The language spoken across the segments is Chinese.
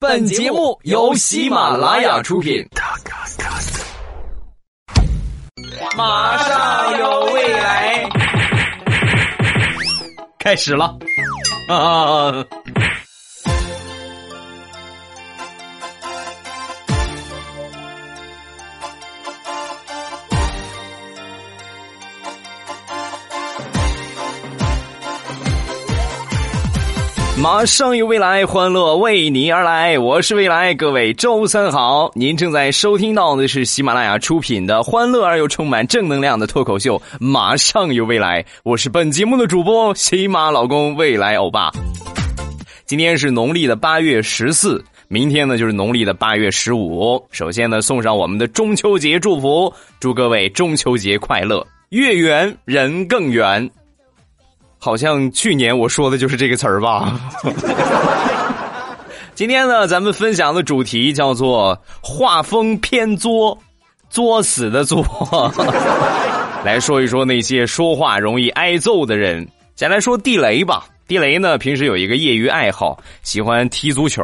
本节目由喜马拉雅出品。马上有未来，开始了啊！马上有未来，欢乐为你而来。我是未来，各位周三好。您正在收听到的是喜马拉雅出品的欢乐而又充满正能量的脱口秀《马上有未来》。我是本节目的主播喜马老公未来欧巴。今天是农历的八月十四，明天呢就是农历的八月十五。首先呢，送上我们的中秋节祝福，祝各位中秋节快乐，月圆人更圆。好像去年我说的就是这个词儿吧。今天呢，咱们分享的主题叫做“画风偏作，作死的作”，来说一说那些说话容易挨揍的人。先来说地雷吧。地雷呢，平时有一个业余爱好，喜欢踢足球。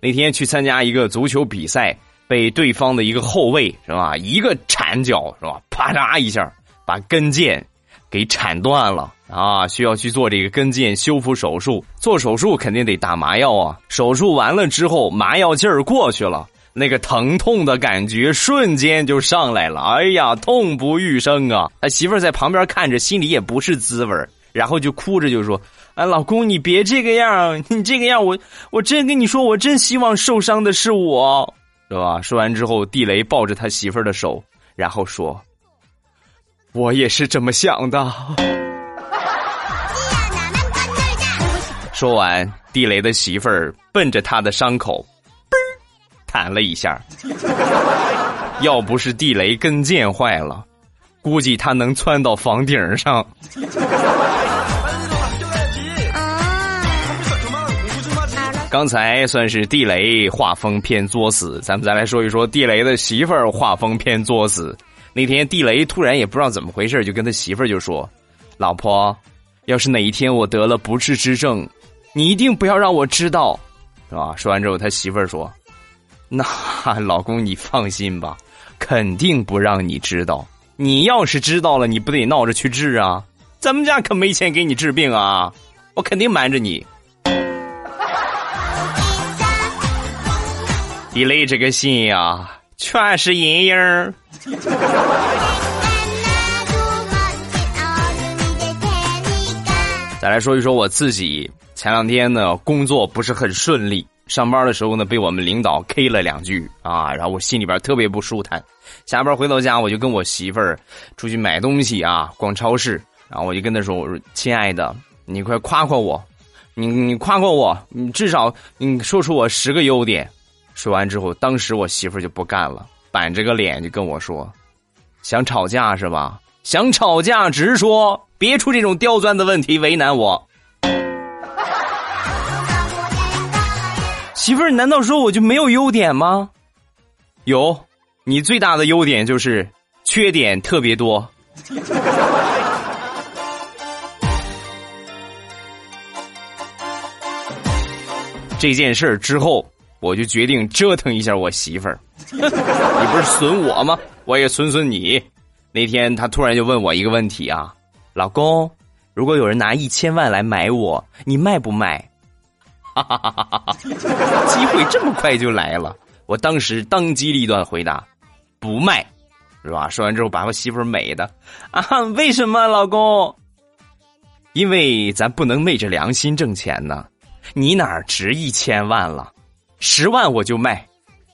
那天去参加一个足球比赛，被对方的一个后卫是吧，一个铲脚是吧，啪嚓一下把跟腱给铲断了。啊，需要去做这个跟腱修复手术。做手术肯定得打麻药啊。手术完了之后，麻药劲儿过去了，那个疼痛的感觉瞬间就上来了。哎呀，痛不欲生啊！他媳妇儿在旁边看着，心里也不是滋味然后就哭着就说：“哎，老公，你别这个样，你这个样，我我真跟你说，我真希望受伤的是我，是吧？”说完之后，地雷抱着他媳妇儿的手，然后说：“我也是这么想的。”说完，地雷的媳妇儿奔着他的伤口，嘣儿弹了一下。要不是地雷跟腱坏了，估计他能窜到房顶上。刚才算是地雷画风偏作死，咱们再来说一说地雷的媳妇儿画风偏作死。那天地雷突然也不知道怎么回事，就跟他媳妇儿就说：“老婆，要是哪一天我得了不治之症。”你一定不要让我知道，是吧？说完之后，他媳妇儿说：“那老公你放心吧，肯定不让你知道。你要是知道了，你不得闹着去治啊？咱们家可没钱给你治病啊，我肯定瞒着你。”地雷这个心呀，全是阴影儿。再来说一说我自己。前两天呢，工作不是很顺利，上班的时候呢，被我们领导 K 了两句啊，然后我心里边特别不舒坦。下班回到家，我就跟我媳妇儿出去买东西啊，逛超市，然后我就跟她说：“我说亲爱的，你快夸夸我，你你夸夸我，你至少你说出我十个优点。”说完之后，当时我媳妇儿就不干了，板着个脸就跟我说：“想吵架是吧？想吵架直说，别出这种刁钻的问题为难我。”媳妇儿，难道说我就没有优点吗？有，你最大的优点就是缺点特别多。这件事儿之后，我就决定折腾一下我媳妇儿。你不是损我吗？我也损损你。那天他突然就问我一个问题啊，老公，如果有人拿一千万来买我，你卖不卖？哈哈哈哈哈！机会这么快就来了，我当时当机立断回答：“不卖，是吧？”说完之后，把我媳妇美的啊！为什么，老公？因为咱不能昧着良心挣钱呢。你哪值一千万了？十万我就卖。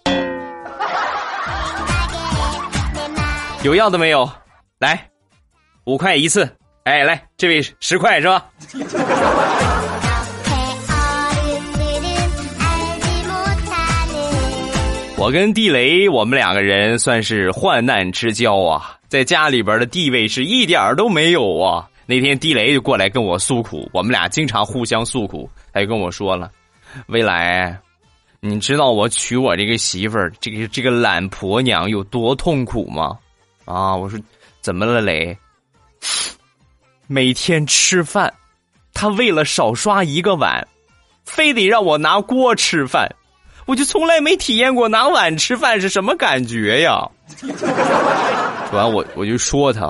有要的没有？来，五块一次。哎，来，这位十块是吧？我跟地雷，我们两个人算是患难之交啊，在家里边的地位是一点都没有啊。那天地雷就过来跟我诉苦，我们俩经常互相诉苦。他就跟我说了：“未来，你知道我娶我这个媳妇儿，这个这个懒婆娘有多痛苦吗？”啊，我说：“怎么了，雷？每天吃饭，他为了少刷一个碗，非得让我拿锅吃饭。”我就从来没体验过拿碗吃饭是什么感觉呀。说 完我我就说他，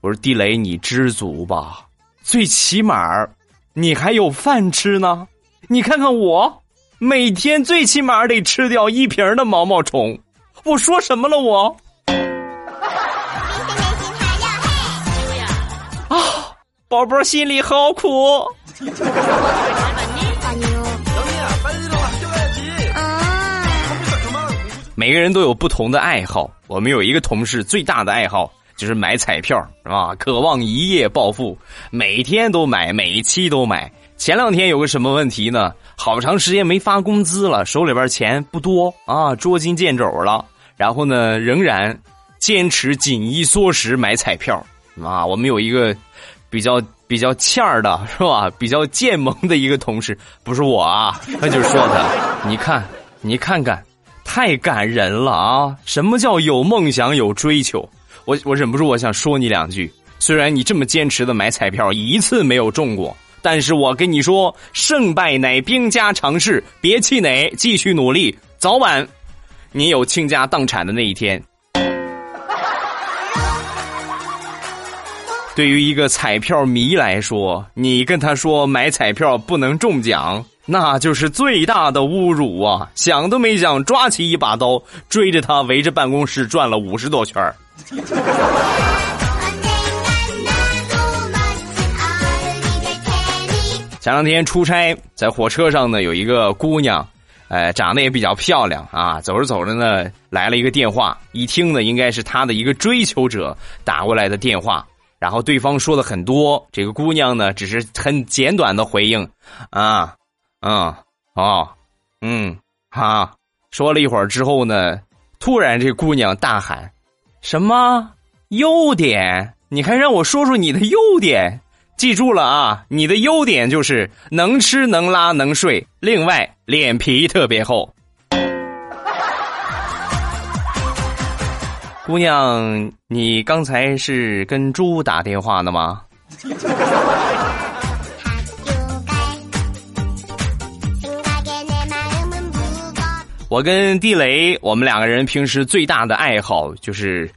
我说地雷你知足吧，最起码你还有饭吃呢。你看看我，每天最起码得吃掉一瓶的毛毛虫。我说什么了我？啊，宝宝心里好苦。每个人都有不同的爱好。我们有一个同事，最大的爱好就是买彩票，是吧？渴望一夜暴富，每天都买，每一期都买。前两天有个什么问题呢？好长时间没发工资了，手里边钱不多啊，捉襟见肘了。然后呢，仍然坚持紧衣缩食买彩票啊。我们有一个比较比较欠儿的是吧？比较贱萌的一个同事，不是我啊，他就说他，你看，你看看。太感人了啊！什么叫有梦想有追求？我我忍不住我想说你两句。虽然你这么坚持的买彩票一次没有中过，但是我跟你说，胜败乃兵家常事，别气馁，继续努力，早晚你有倾家荡产的那一天。对于一个彩票迷来说，你跟他说买彩票不能中奖。那就是最大的侮辱啊！想都没想，抓起一把刀，追着他围着办公室转了五十多圈前两天出差，在火车上呢，有一个姑娘，呃，长得也比较漂亮啊。走着走着呢，来了一个电话，一听呢，应该是她的一个追求者打过来的电话。然后对方说的很多，这个姑娘呢，只是很简短的回应，啊。啊，哦，嗯，好。说了一会儿之后呢，突然这姑娘大喊：“什么优点？你还让我说说你的优点？记住了啊，你的优点就是能吃能拉能睡，另外脸皮特别厚。”姑娘，你刚才是跟猪打电话呢吗？我跟地雷，我们两个人平时最大的爱好就是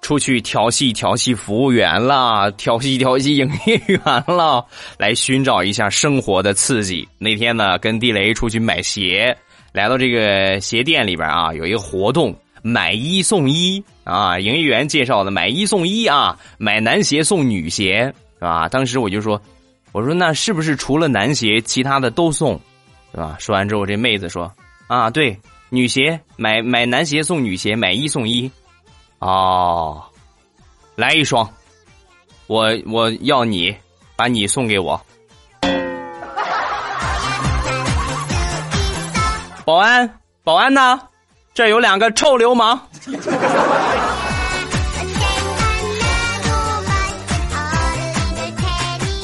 出去调戏调戏服务员啦，调戏调戏营业员啦，来寻找一下生活的刺激。那天呢，跟地雷出去买鞋，来到这个鞋店里边啊，有一个活动，买一送一啊，营业员介绍的买一送一啊，买男鞋送女鞋是吧？当时我就说，我说那是不是除了男鞋，其他的都送，是吧？说完之后，这妹子说。啊，对，女鞋买买男鞋送女鞋，买一送一，哦，来一双，我我要你，把你送给我。保安，保安呢？这有两个臭流氓。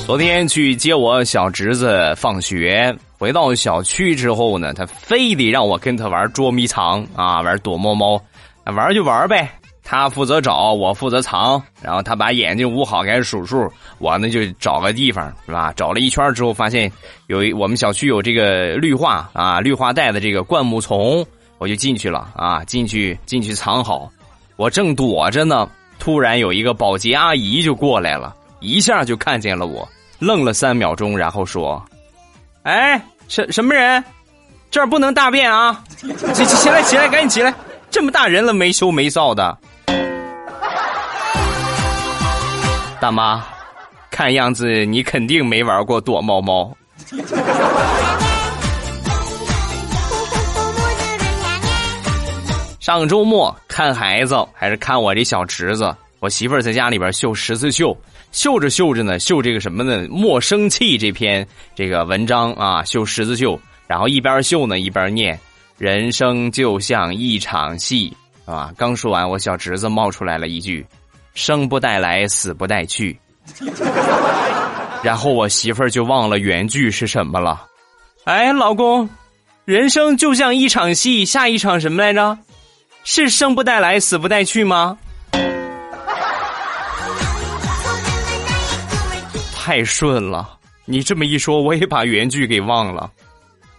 昨天去接我小侄子放学。回到小区之后呢，他非得让我跟他玩捉迷藏啊，玩躲猫猫，玩就玩呗。他负责找，我负责藏。然后他把眼睛捂好，开始数数。我呢就找个地方，是吧？找了一圈之后，发现有一我们小区有这个绿化啊，绿化带的这个灌木丛，我就进去了啊。进去进去藏好，我正躲着呢，突然有一个保洁阿姨就过来了，一下就看见了我，愣了三秒钟，然后说：“哎。”什什么人？这儿不能大便啊！起起起来起来，赶紧起来！这么大人了，没羞没臊的。大妈，看样子你肯定没玩过躲猫猫。上周末看孩子，还是看我这小侄子。我媳妇儿在家里边绣十字绣。绣着绣着呢，绣这个什么呢？莫生气这篇这个文章啊，绣十字绣，然后一边绣呢一边念：“人生就像一场戏啊。”刚说完，我小侄子冒出来了一句：“生不带来，死不带去。” 然后我媳妇儿就忘了原句是什么了。哎，老公，人生就像一场戏，下一场什么来着？是生不带来，死不带去吗？太顺了，你这么一说，我也把原句给忘了。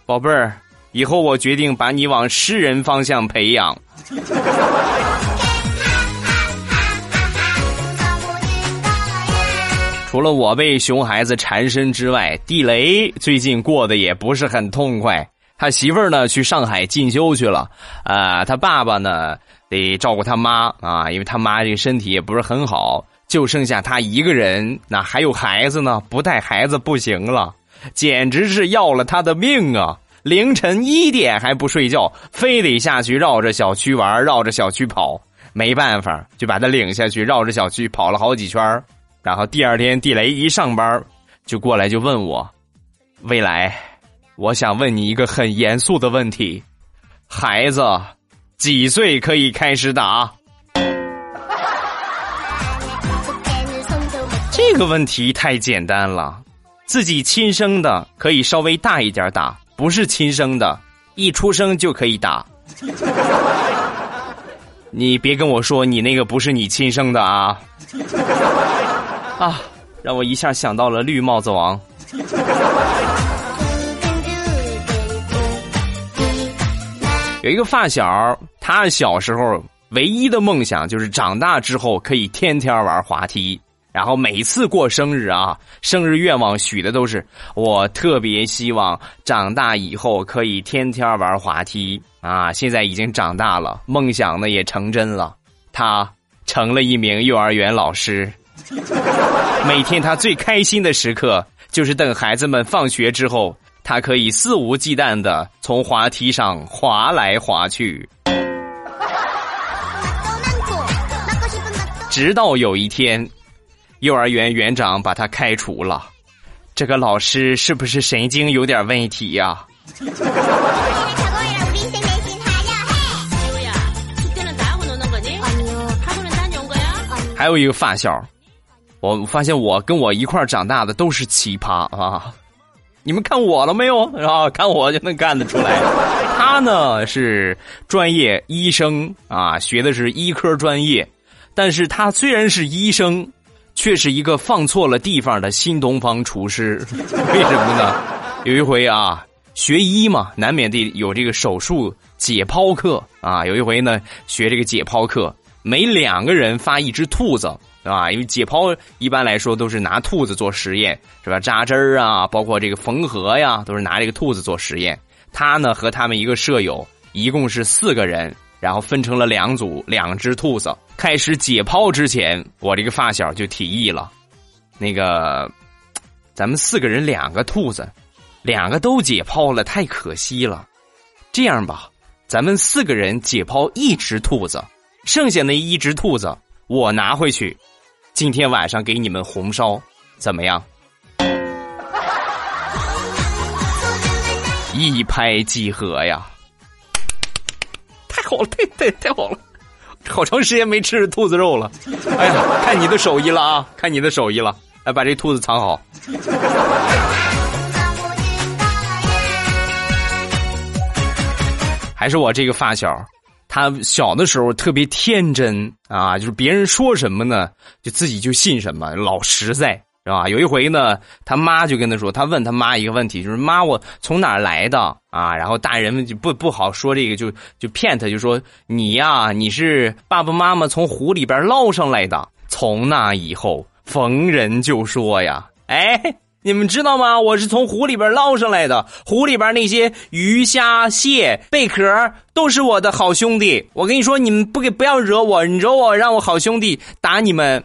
宝贝儿，以后我决定把你往诗人方向培养。除了我被熊孩子缠身之外，地雷最近过得也不是很痛快。他媳妇儿呢去上海进修去了，啊，他爸爸呢得照顾他妈啊，因为他妈这个身体也不是很好，就剩下他一个人，那还有孩子呢，不带孩子不行了，简直是要了他的命啊！凌晨一点还不睡觉，非得下去绕着小区玩，绕着小区跑，没办法，就把他领下去，绕着小区跑了好几圈然后第二天，地雷一上班，就过来就问我：“未来，我想问你一个很严肃的问题，孩子几岁可以开始打？”这个问题太简单了，自己亲生的可以稍微大一点打，不是亲生的，一出生就可以打。你别跟我说你那个不是你亲生的啊！啊，让我一下想到了绿帽子王。有一个发小，他小时候唯一的梦想就是长大之后可以天天玩滑梯。然后每次过生日啊，生日愿望许的都是我特别希望长大以后可以天天玩滑梯啊。现在已经长大了，梦想呢也成真了，他成了一名幼儿园老师。每天他最开心的时刻，就是等孩子们放学之后，他可以肆无忌惮的从滑梯上滑来滑去。直到有一天，幼儿园园长把他开除了。这个老师是不是神经有点问题呀？还有一个发小。我发现我跟我一块长大的都是奇葩啊！你们看我了没有？啊，看我就能干得出来。他呢是专业医生啊，学的是医科专业，但是他虽然是医生，却是一个放错了地方的新东方厨师。为什么呢？有一回啊，学医嘛，难免得有这个手术解剖课啊。有一回呢，学这个解剖课，每两个人发一只兔子。啊？因为解剖一般来说都是拿兔子做实验，是吧？扎针儿啊，包括这个缝合呀，都是拿这个兔子做实验。他呢和他们一个舍友一共是四个人，然后分成了两组，两只兔子。开始解剖之前，我这个发小就提议了，那个咱们四个人两个兔子，两个都解剖了，太可惜了。这样吧，咱们四个人解剖一只兔子，剩下那一只兔子我拿回去。今天晚上给你们红烧，怎么样？一拍即合呀！好了，太太太好了！好长时间没吃兔子肉了。哎呀，看你的手艺了啊！看你的手艺了，来把这兔子藏好。还是我这个发小。他小的时候特别天真啊，就是别人说什么呢，就自己就信什么，老实在，是吧？有一回呢，他妈就跟他说，他问他妈一个问题，就是妈，我从哪儿来的啊？然后大人们就不不好说这个，就就骗他，就说你呀，你是爸爸妈妈从湖里边捞上来的。从那以后，逢人就说呀，哎。你们知道吗？我是从湖里边捞上来的，湖里边那些鱼虾蟹贝壳都是我的好兄弟。我跟你说，你们不给不要惹我，你惹我让我好兄弟打你们。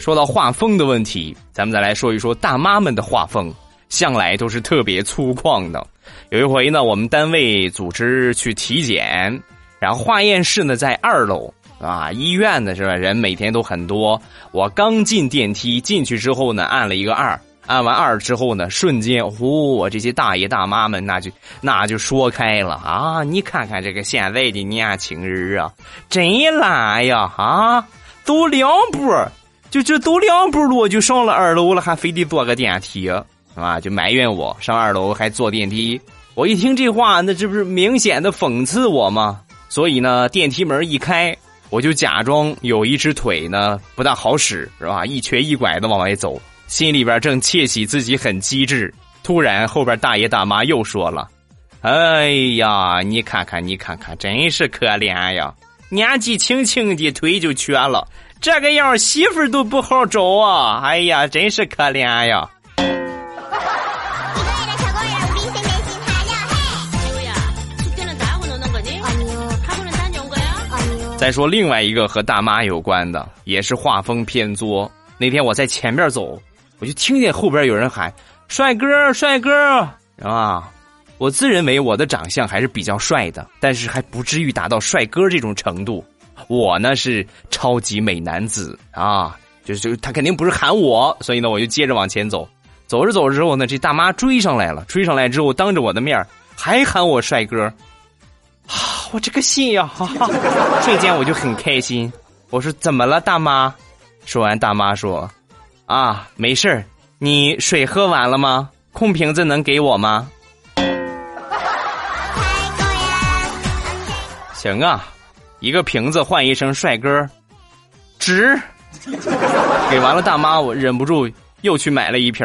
说到画风的问题，咱们再来说一说大妈们的画风，向来都是特别粗犷的。有一回呢，我们单位组织去体检。然后化验室呢在二楼啊，医院呢是吧？人每天都很多。我刚进电梯进去之后呢，按了一个二，按完二之后呢，瞬间，呼，我这些大爷大妈们那就那就说开了啊！你看看这个现在的年轻人啊，真懒呀啊！走两步，就就走两步路就上了二楼了，还非得坐个电梯啊！就埋怨我上二楼还坐电梯。我一听这话，那这不是明显的讽刺我吗？所以呢，电梯门一开，我就假装有一只腿呢不大好使，是吧？一瘸一拐的往外走，心里边正窃喜自己很机智。突然后边大爷大妈又说了：“哎呀，你看看你看看，真是可怜呀！年纪轻轻的腿就瘸了，这个样媳妇都不好找啊！哎呀，真是可怜呀！”再说另外一个和大妈有关的，也是画风偏作。那天我在前面走，我就听见后边有人喊：“帅哥，帅哥！”啊，我自认为我的长相还是比较帅的，但是还不至于达到帅哥这种程度。我呢是超级美男子啊，就是就他肯定不是喊我，所以呢我就接着往前走。走着走着之后呢，这大妈追上来了，追上来之后当着我的面还喊我帅哥。啊我这个心呀，瞬间我就很开心。我说怎么了，大妈？说完，大妈说：“啊，没事儿。你水喝完了吗？空瓶子能给我吗？”行啊，一个瓶子换一声帅哥，值。给完了，大妈，我忍不住又去买了一瓶。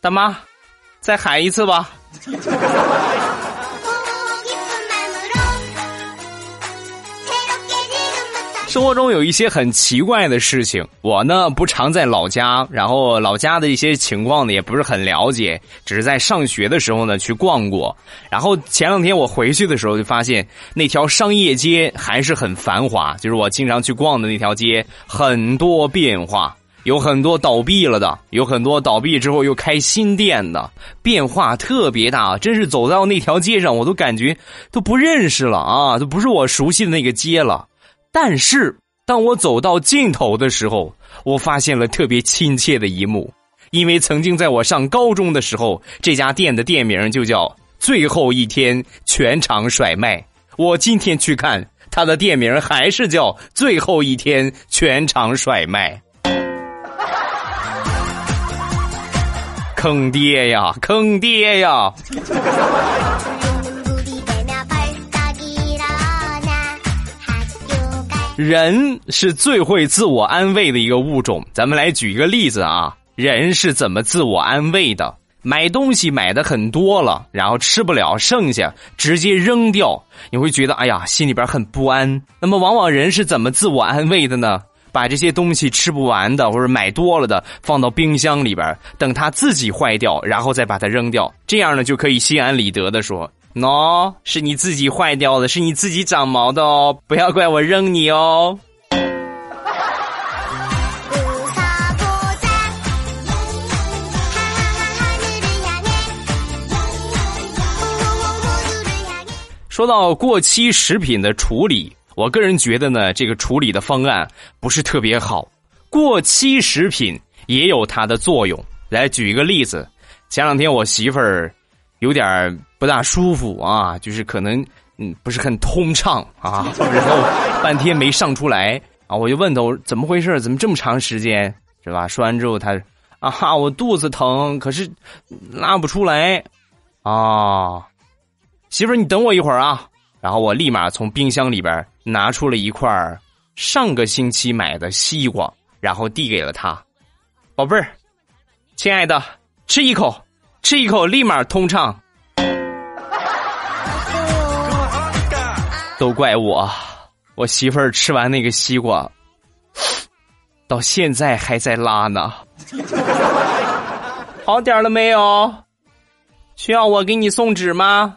大妈，再喊一次吧。生活中有一些很奇怪的事情，我呢不常在老家，然后老家的一些情况呢也不是很了解，只是在上学的时候呢去逛过。然后前两天我回去的时候就发现那条商业街还是很繁华，就是我经常去逛的那条街，很多变化，有很多倒闭了的，有很多倒闭之后又开新店的，变化特别大。真是走到那条街上，我都感觉都不认识了啊，都不是我熟悉的那个街了。但是，当我走到尽头的时候，我发现了特别亲切的一幕，因为曾经在我上高中的时候，这家店的店名就叫“最后一天全场甩卖”。我今天去看，它的店名还是叫“最后一天全场甩卖”。坑爹呀！坑爹呀！人是最会自我安慰的一个物种。咱们来举一个例子啊，人是怎么自我安慰的？买东西买的很多了，然后吃不了，剩下直接扔掉，你会觉得哎呀，心里边很不安。那么，往往人是怎么自我安慰的呢？把这些东西吃不完的或者买多了的放到冰箱里边，等它自己坏掉，然后再把它扔掉。这样呢，就可以心安理得的说。喏，是你自己坏掉的，是你自己长毛的哦，不要怪我扔你哦。说到过期食品的处理，我个人觉得呢，这个处理的方案不是特别好。过期食品也有它的作用。来举一个例子，前两天我媳妇儿。有点不大舒服啊，就是可能嗯不是很通畅啊，然后半天没上出来啊，我就问他我怎么回事，怎么这么长时间？是吧？说完之后他啊哈我肚子疼，可是拉不出来。啊，媳妇儿你等我一会儿啊，然后我立马从冰箱里边拿出了一块上个星期买的西瓜，然后递给了他，宝贝儿，亲爱的，吃一口。吃一口，立马通畅。都怪我，我媳妇儿吃完那个西瓜，到现在还在拉呢。好点了没有？需要我给你送纸吗？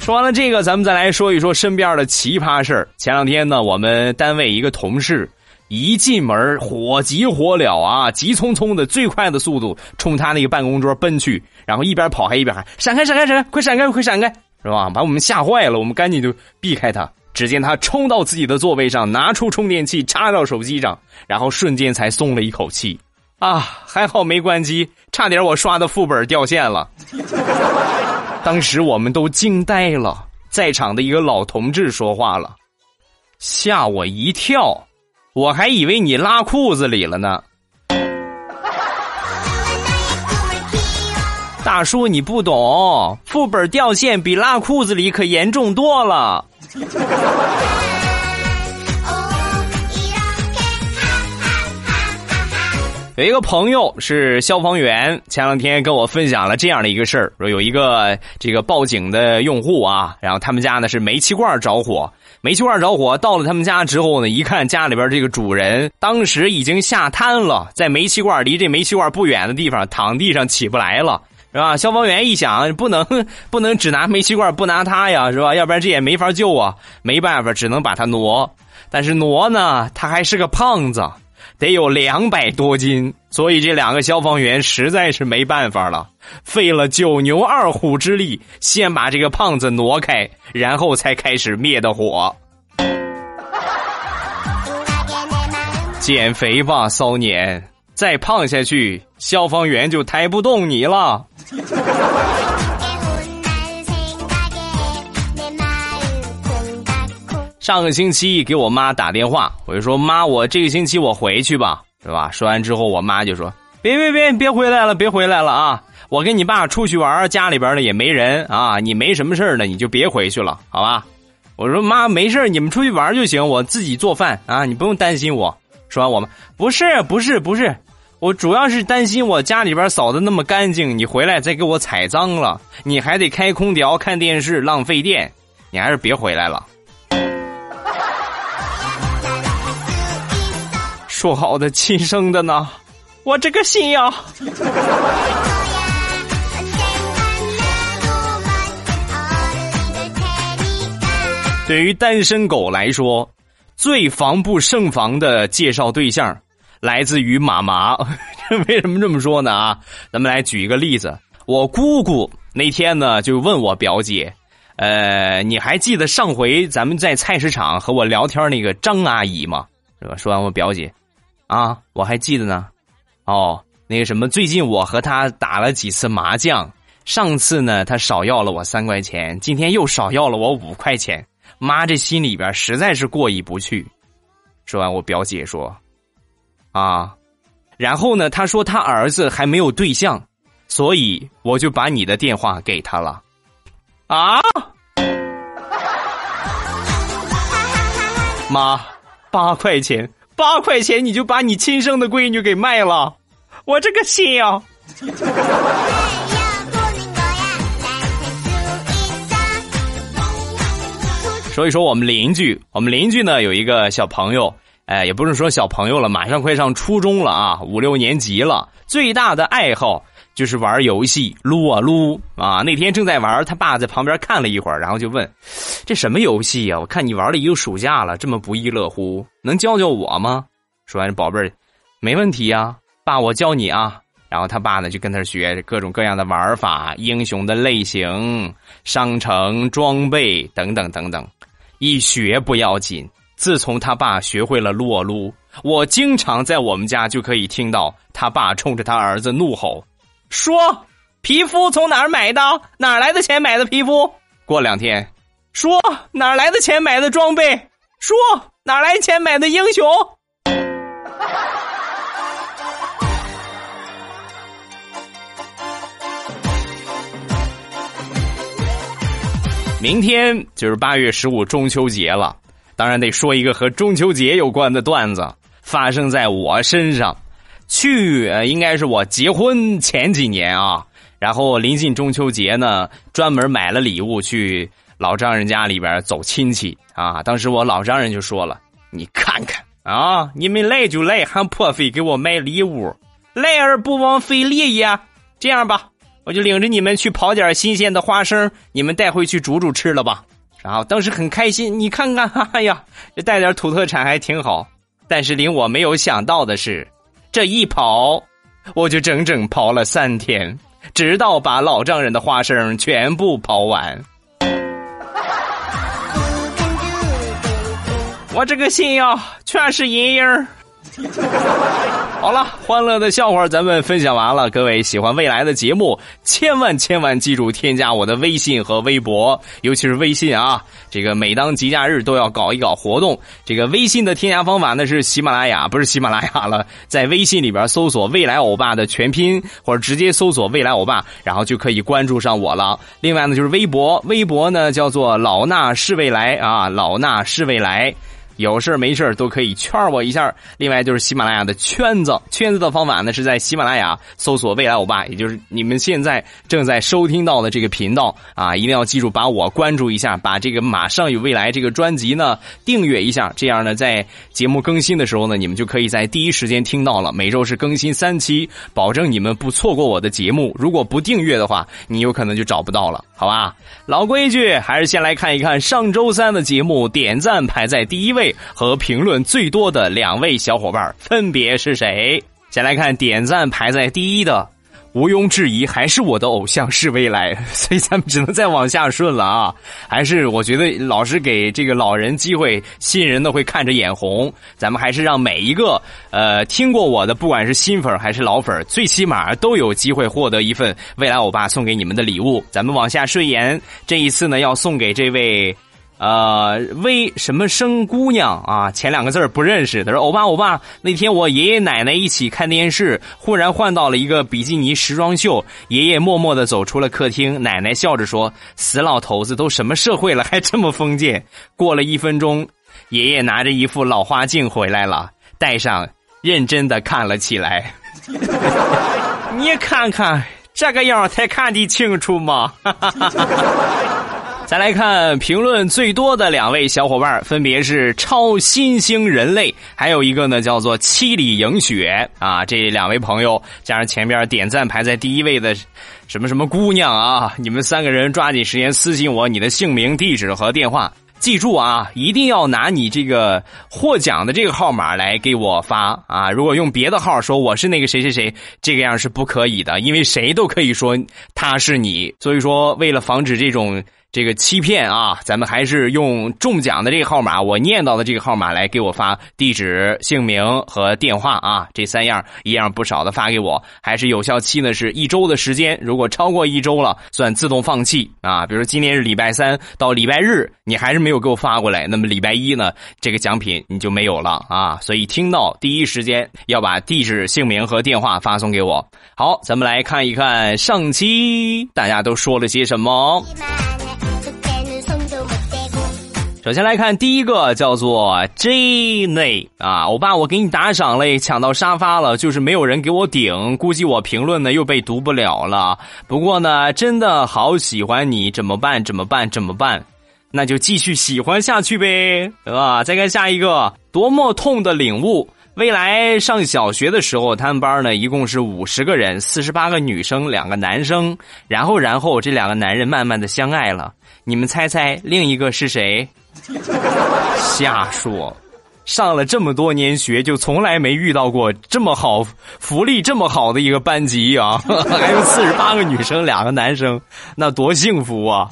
说完了这个，咱们再来说一说身边的奇葩事儿。前两天呢，我们单位一个同事。一进门，火急火燎啊，急匆匆的，最快的速度冲他那个办公桌奔去，然后一边跑还一边喊：“闪开，闪开，闪开，快闪开，快闪开！”是吧？把我们吓坏了，我们赶紧就避开他。只见他冲到自己的座位上，拿出充电器插到手机上，然后瞬间才松了一口气。啊，还好没关机，差点我刷的副本掉线了。当时我们都惊呆了，在场的一个老同志说话了：“吓我一跳。”我还以为你拉裤子里了呢。大叔你不懂，副本掉线比拉裤子里可严重多了。有一个朋友是消防员，前两天跟我分享了这样的一个事儿：说有一个这个报警的用户啊，然后他们家呢是煤气罐着火，煤气罐着火到了他们家之后呢，一看家里边这个主人当时已经吓瘫了，在煤气罐离这煤气罐不远的地方躺地上起不来了，是吧？消防员一想，不能不能只拿煤气罐不拿他呀，是吧？要不然这也没法救啊，没办法，只能把他挪。但是挪呢，他还是个胖子。得有两百多斤，所以这两个消防员实在是没办法了，费了九牛二虎之力，先把这个胖子挪开，然后才开始灭的火。减肥吧，骚年！再胖下去，消防员就抬不动你了。上个星期给我妈打电话，我就说妈，我这个星期我回去吧，是吧？说完之后，我妈就说：“别别别，别回来了，别回来了啊！我跟你爸出去玩，家里边呢也没人啊，你没什么事呢，你就别回去了，好吧？”我说妈，没事你们出去玩就行，我自己做饭啊，你不用担心我。说完，我们不是不是不是，我主要是担心我家里边扫的那么干净，你回来再给我踩脏了，你还得开空调看电视，浪费电，你还是别回来了。说好的亲生的呢？我这个心呀！对于单身狗来说，最防不胜防的介绍对象，来自于妈妈。为什么这么说呢？啊，咱们来举一个例子。我姑姑那天呢，就问我表姐：“呃，你还记得上回咱们在菜市场和我聊天那个张阿姨吗？”是吧？说完，我表姐。啊，我还记得呢。哦，那个什么，最近我和他打了几次麻将。上次呢，他少要了我三块钱，今天又少要了我五块钱。妈，这心里边实在是过意不去。说完，我表姐说：“啊，然后呢？他说他儿子还没有对象，所以我就把你的电话给他了。”啊！妈，八块钱。八块钱你就把你亲生的闺女给卖了，我这个心呀！所以说我们邻居，我们邻居呢有一个小朋友，哎，也不是说小朋友了，马上快上初中了啊，五六年级了，最大的爱好。就是玩游戏撸啊撸啊！那天正在玩，他爸在旁边看了一会儿，然后就问：“这什么游戏呀？我看你玩了一个暑假了，这么不亦乐乎，能教教我吗？”说完，宝贝儿，没问题呀，爸，我教你啊。然后他爸呢就跟他学各种各样的玩法、英雄的类型、商城、装备等等等等。一学不要紧，自从他爸学会了撸啊撸，我经常在我们家就可以听到他爸冲着他儿子怒吼。说皮肤从哪儿买的？哪来的钱买的皮肤？过两天，说哪来的钱买的装备？说哪来钱买的英雄？明天就是八月十五中秋节了，当然得说一个和中秋节有关的段子，发生在我身上。去，应该是我结婚前几年啊，然后临近中秋节呢，专门买了礼物去老丈人家里边走亲戚啊。当时我老丈人就说了：“你看看啊，你们来就来，还破费给我买礼物，来而不往非礼也。这样吧，我就领着你们去跑点新鲜的花生，你们带回去煮煮吃了吧。”然后当时很开心，你看看，哎呀，这带点土特产还挺好。但是令我没有想到的是。这一跑，我就整整刨了三天，直到把老丈人的花生全部刨完。我这个心呀，全是阴影好了，欢乐的笑话咱们分享完了。各位喜欢未来的节目，千万千万记住添加我的微信和微博，尤其是微信啊。这个每当节假日都要搞一搞活动。这个微信的添加方法呢是喜马拉雅，不是喜马拉雅了，在微信里边搜索“未来欧巴”的全拼，或者直接搜索“未来欧巴”，然后就可以关注上我了。另外呢就是微博，微博呢叫做“老衲是未来”啊，“老衲是未来”。有事没事都可以圈我一下。另外就是喜马拉雅的圈子，圈子的方法呢是在喜马拉雅搜索“未来欧巴”，也就是你们现在正在收听到的这个频道啊，一定要记住把我关注一下，把这个“马上有未来”这个专辑呢订阅一下，这样呢在节目更新的时候呢，你们就可以在第一时间听到了。每周是更新三期，保证你们不错过我的节目。如果不订阅的话，你有可能就找不到了，好吧？老规矩，还是先来看一看上周三的节目，点赞排在第一位。和评论最多的两位小伙伴分别是谁？先来看点赞排在第一的，毋庸置疑还是我的偶像是未来，所以咱们只能再往下顺了啊！还是我觉得老是给这个老人机会，新人呢会看着眼红。咱们还是让每一个呃听过我的，不管是新粉还是老粉，最起码都有机会获得一份未来欧巴送给你们的礼物。咱们往下顺延，这一次呢要送给这位。呃，微什么生姑娘啊？前两个字不认识。他说：“欧巴，欧巴，那天我爷爷奶奶一起看电视，忽然换到了一个比基尼时装秀。爷爷默默的走出了客厅，奶奶笑着说：‘死老头子，都什么社会了，还这么封建。’过了一分钟，爷爷拿着一副老花镜回来了，戴上，认真的看了起来。你看看这个样才看得清楚吗？” 再来看评论最多的两位小伙伴，分别是超新星人类，还有一个呢叫做七里迎雪啊。这两位朋友加上前边点赞排在第一位的什么什么姑娘啊，你们三个人抓紧时间私信我你的姓名、地址和电话，记住啊，一定要拿你这个获奖的这个号码来给我发啊。如果用别的号说我是那个谁谁谁，这个样是不可以的，因为谁都可以说他是你。所以说，为了防止这种。这个欺骗啊，咱们还是用中奖的这个号码，我念到的这个号码来给我发地址、姓名和电话啊，这三样一样不少的发给我，还是有效期呢是一周的时间，如果超过一周了，算自动放弃啊。比如今天是礼拜三到礼拜日，你还是没有给我发过来，那么礼拜一呢，这个奖品你就没有了啊。所以听到第一时间要把地址、姓名和电话发送给我。好，咱们来看一看上期大家都说了些什么。首先来看第一个，叫做 J 内啊，欧巴，我给你打赏嘞，抢到沙发了，就是没有人给我顶，估计我评论呢又被读不了了。不过呢，真的好喜欢你，怎么办？怎么办？怎么办？那就继续喜欢下去呗，啊？再看下一个，多么痛的领悟。未来上小学的时候，他们班呢一共是五十个人，四十八个女生，两个男生。然后，然后这两个男人慢慢的相爱了。你们猜猜另一个是谁？瞎说！上了这么多年学，就从来没遇到过这么好、福利这么好的一个班级啊！还有四十八个女生，两个男生，那多幸福啊！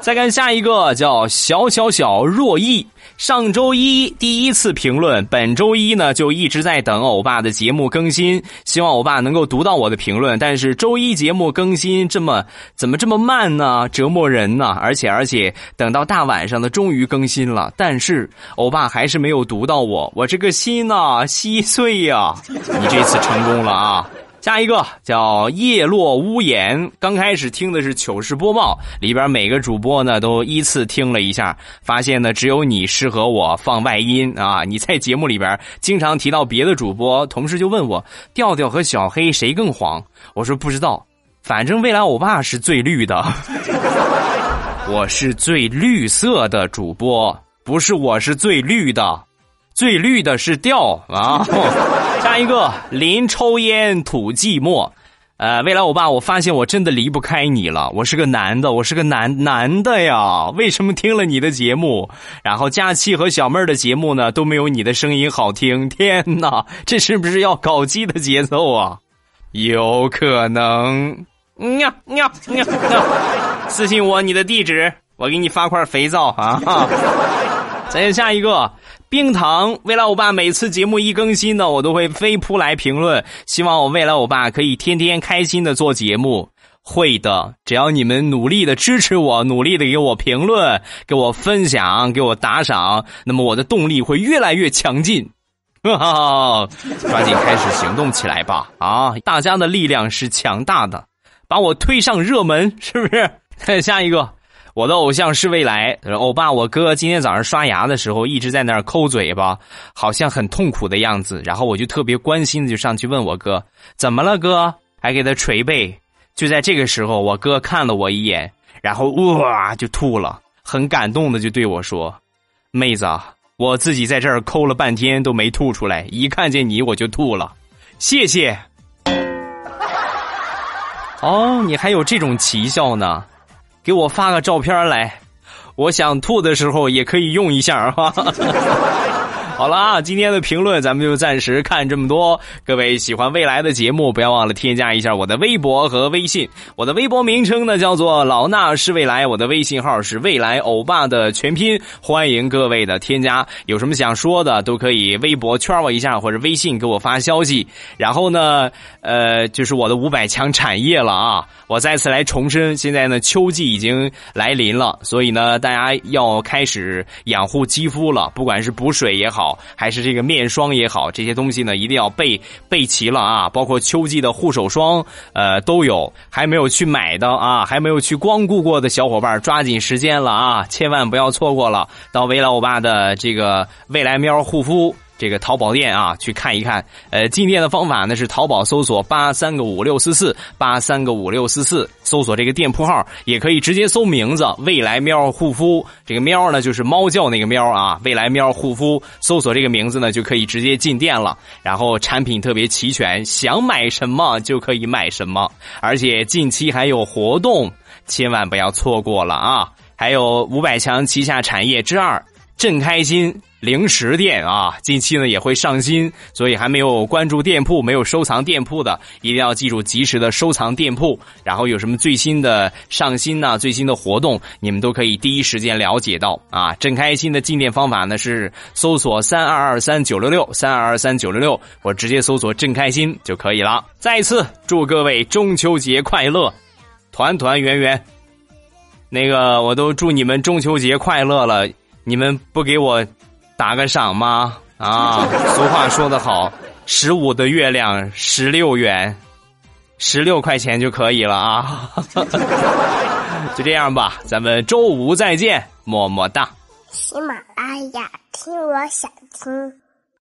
再看下一个，叫小小小若意。上周一第一次评论，本周一呢就一直在等欧巴的节目更新，希望欧巴能够读到我的评论。但是周一节目更新这么怎么这么慢呢？折磨人呢！而且而且等到大晚上的终于更新了，但是欧巴还是没有读到我，我这个心呐稀碎呀！你这次成功了啊！下一个叫叶落屋檐，刚开始听的是糗事播报，里边每个主播呢都依次听了一下，发现呢只有你适合我放外音啊！你在节目里边经常提到别的主播，同事就问我调调和小黑谁更黄，我说不知道，反正未来欧巴是最绿的，我是最绿色的主播，不是我是最绿的，最绿的是调啊。下一个林抽烟吐寂寞，呃，未来我爸，我发现我真的离不开你了。我是个男的，我是个男男的呀。为什么听了你的节目，然后佳期和小妹儿的节目呢都没有你的声音好听？天哪，这是不是要搞基的节奏啊？有可能。喵喵喵喵，私信我你的地址，我给你发块肥皂啊。再下一个，冰糖。未来欧巴每次节目一更新呢，我都会飞扑来评论，希望我未来欧巴可以天天开心的做节目。会的，只要你们努力的支持我，努力的给我评论，给我分享，给我打赏，那么我的动力会越来越强劲。哈，抓紧开始行动起来吧！啊，大家的力量是强大的，把我推上热门，是不是？看 下一个，我的偶像是未来。欧巴，我哥今天早上刷牙的时候一直在那儿抠嘴巴，好像很痛苦的样子。然后我就特别关心的就上去问我哥，怎么了哥？还给他捶背。就在这个时候，我哥看了我一眼，然后哇就吐了，很感动的就对我说：“妹子。”我自己在这儿抠了半天都没吐出来，一看见你我就吐了，谢谢。哦，你还有这种奇效呢？给我发个照片来，我想吐的时候也可以用一下哈。好了啊，今天的评论咱们就暂时看这么多。各位喜欢未来的节目，不要忘了添加一下我的微博和微信。我的微博名称呢叫做老衲是未来，我的微信号是未来欧巴的全拼。欢迎各位的添加，有什么想说的都可以微博圈我一下，或者微信给我发消息。然后呢，呃，就是我的五百强产业了啊！我再次来重申，现在呢秋季已经来临了，所以呢大家要开始养护肌肤了，不管是补水也好。还是这个面霜也好，这些东西呢一定要备备齐了啊！包括秋季的护手霜，呃，都有。还没有去买的啊，还没有去光顾过的小伙伴，抓紧时间了啊！千万不要错过了，到未来欧巴的这个未来喵护肤。这个淘宝店啊，去看一看。呃，进店的方法呢是淘宝搜索八三个五六四四八三个五六四四，搜索这个店铺号，也可以直接搜名字“未来喵护肤”。这个喵呢就是猫叫那个喵啊，“未来喵护肤”，搜索这个名字呢就可以直接进店了。然后产品特别齐全，想买什么就可以买什么，而且近期还有活动，千万不要错过了啊！还有五百强旗下产业之二，朕开心。零食店啊，近期呢也会上新，所以还没有关注店铺、没有收藏店铺的，一定要记住及时的收藏店铺。然后有什么最新的上新呢？最新的活动，你们都可以第一时间了解到啊。正开心的进店方法呢是搜索三二二三九六六三二二三九六六，我直接搜索正开心就可以了。再一次祝各位中秋节快乐，团团圆圆。那个我都祝你们中秋节快乐了，你们不给我。打个赏吗？啊，俗话说得好，十五的月亮十六圆，十六块钱就可以了啊。就这样吧，咱们周五再见，么么哒。喜马拉雅，听我想听。